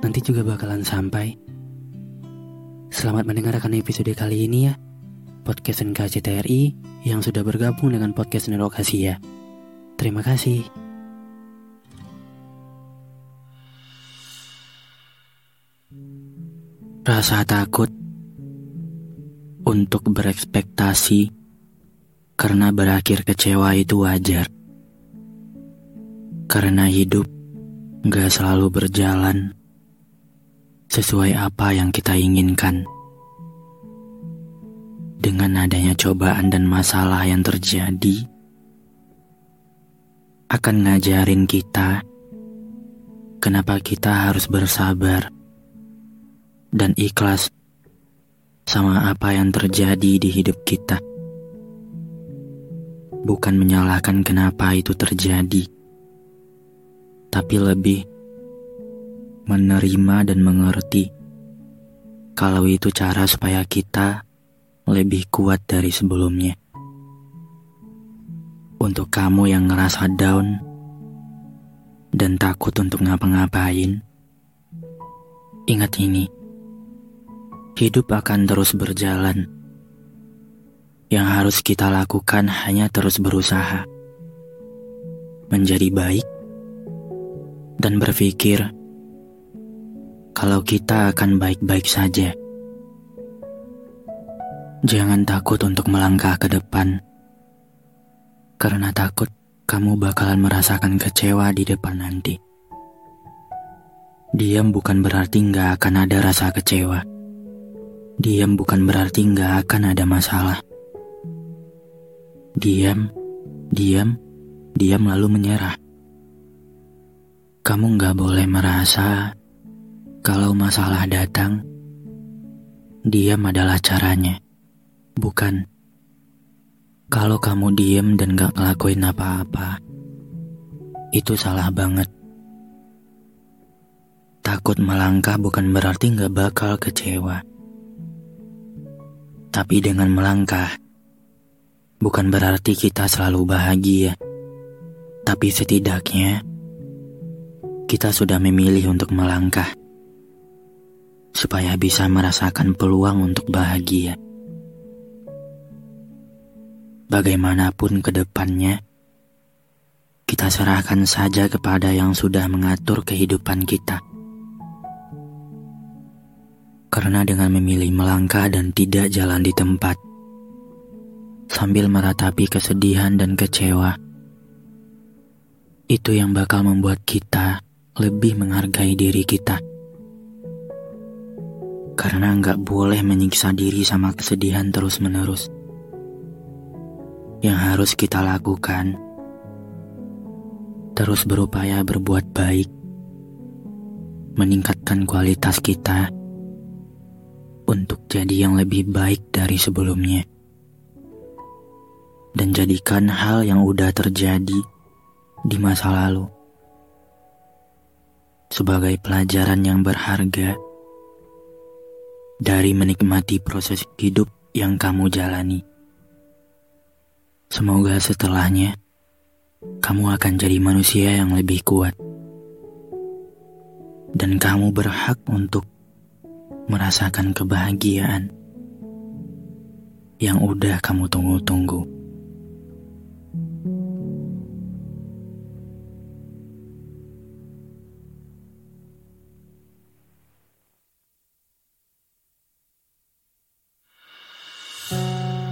Nanti juga bakalan sampai. Selamat mendengarkan episode kali ini ya. Podcast NKCTRI yang sudah bergabung dengan podcast Network Asia. Terima kasih. Rasa takut untuk berekspektasi karena berakhir kecewa itu wajar. Karena hidup gak selalu berjalan sesuai apa yang kita inginkan. Dengan adanya cobaan dan masalah yang terjadi, akan ngajarin kita kenapa kita harus bersabar dan ikhlas sama apa yang terjadi di hidup kita. Bukan menyalahkan kenapa itu terjadi, tapi lebih menerima dan mengerti kalau itu cara supaya kita lebih kuat dari sebelumnya. Untuk kamu yang ngerasa down dan takut untuk ngapa-ngapain, ingat ini hidup akan terus berjalan. Yang harus kita lakukan hanya terus berusaha menjadi baik dan berpikir kalau kita akan baik-baik saja. Jangan takut untuk melangkah ke depan, karena takut kamu bakalan merasakan kecewa di depan nanti. Diam bukan berarti nggak akan ada rasa kecewa. Diam bukan berarti nggak akan ada masalah. Diam, diam, diam lalu menyerah. Kamu nggak boleh merasa kalau masalah datang, diam adalah caranya. Bukan. Kalau kamu diam dan gak ngelakuin apa-apa, itu salah banget. Takut melangkah bukan berarti gak bakal kecewa. Tapi dengan melangkah, bukan berarti kita selalu bahagia. Tapi setidaknya, kita sudah memilih untuk melangkah. Supaya bisa merasakan peluang untuk bahagia. Bagaimanapun ke depannya, kita serahkan saja kepada yang sudah mengatur kehidupan kita. Karena dengan memilih melangkah dan tidak jalan di tempat, sambil meratapi kesedihan dan kecewa, itu yang bakal membuat kita lebih menghargai diri kita. Karena nggak boleh menyiksa diri sama kesedihan terus-menerus. Yang harus kita lakukan, terus berupaya berbuat baik, meningkatkan kualitas kita untuk jadi yang lebih baik dari sebelumnya. Dan jadikan hal yang udah terjadi di masa lalu sebagai pelajaran yang berharga dari menikmati proses hidup yang kamu jalani. Semoga setelahnya kamu akan jadi manusia yang lebih kuat, dan kamu berhak untuk merasakan kebahagiaan yang udah kamu tunggu-tunggu.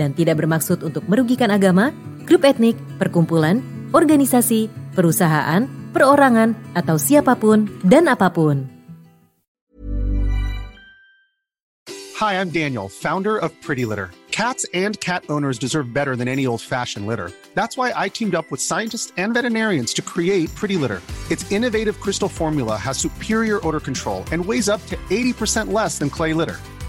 dan tidak bermaksud untuk merugikan agama, grup etnik, perkumpulan, organisasi, perusahaan, perorangan, atau siapa pun dan apa pun. Hi, I'm Daniel, founder of Pretty Litter. Cats and cat owners deserve better than any old fashioned litter. That's why I teamed up with scientists and veterinarians to create Pretty Litter. Its innovative crystal formula has superior odor control and weighs up to 80% less than clay litter.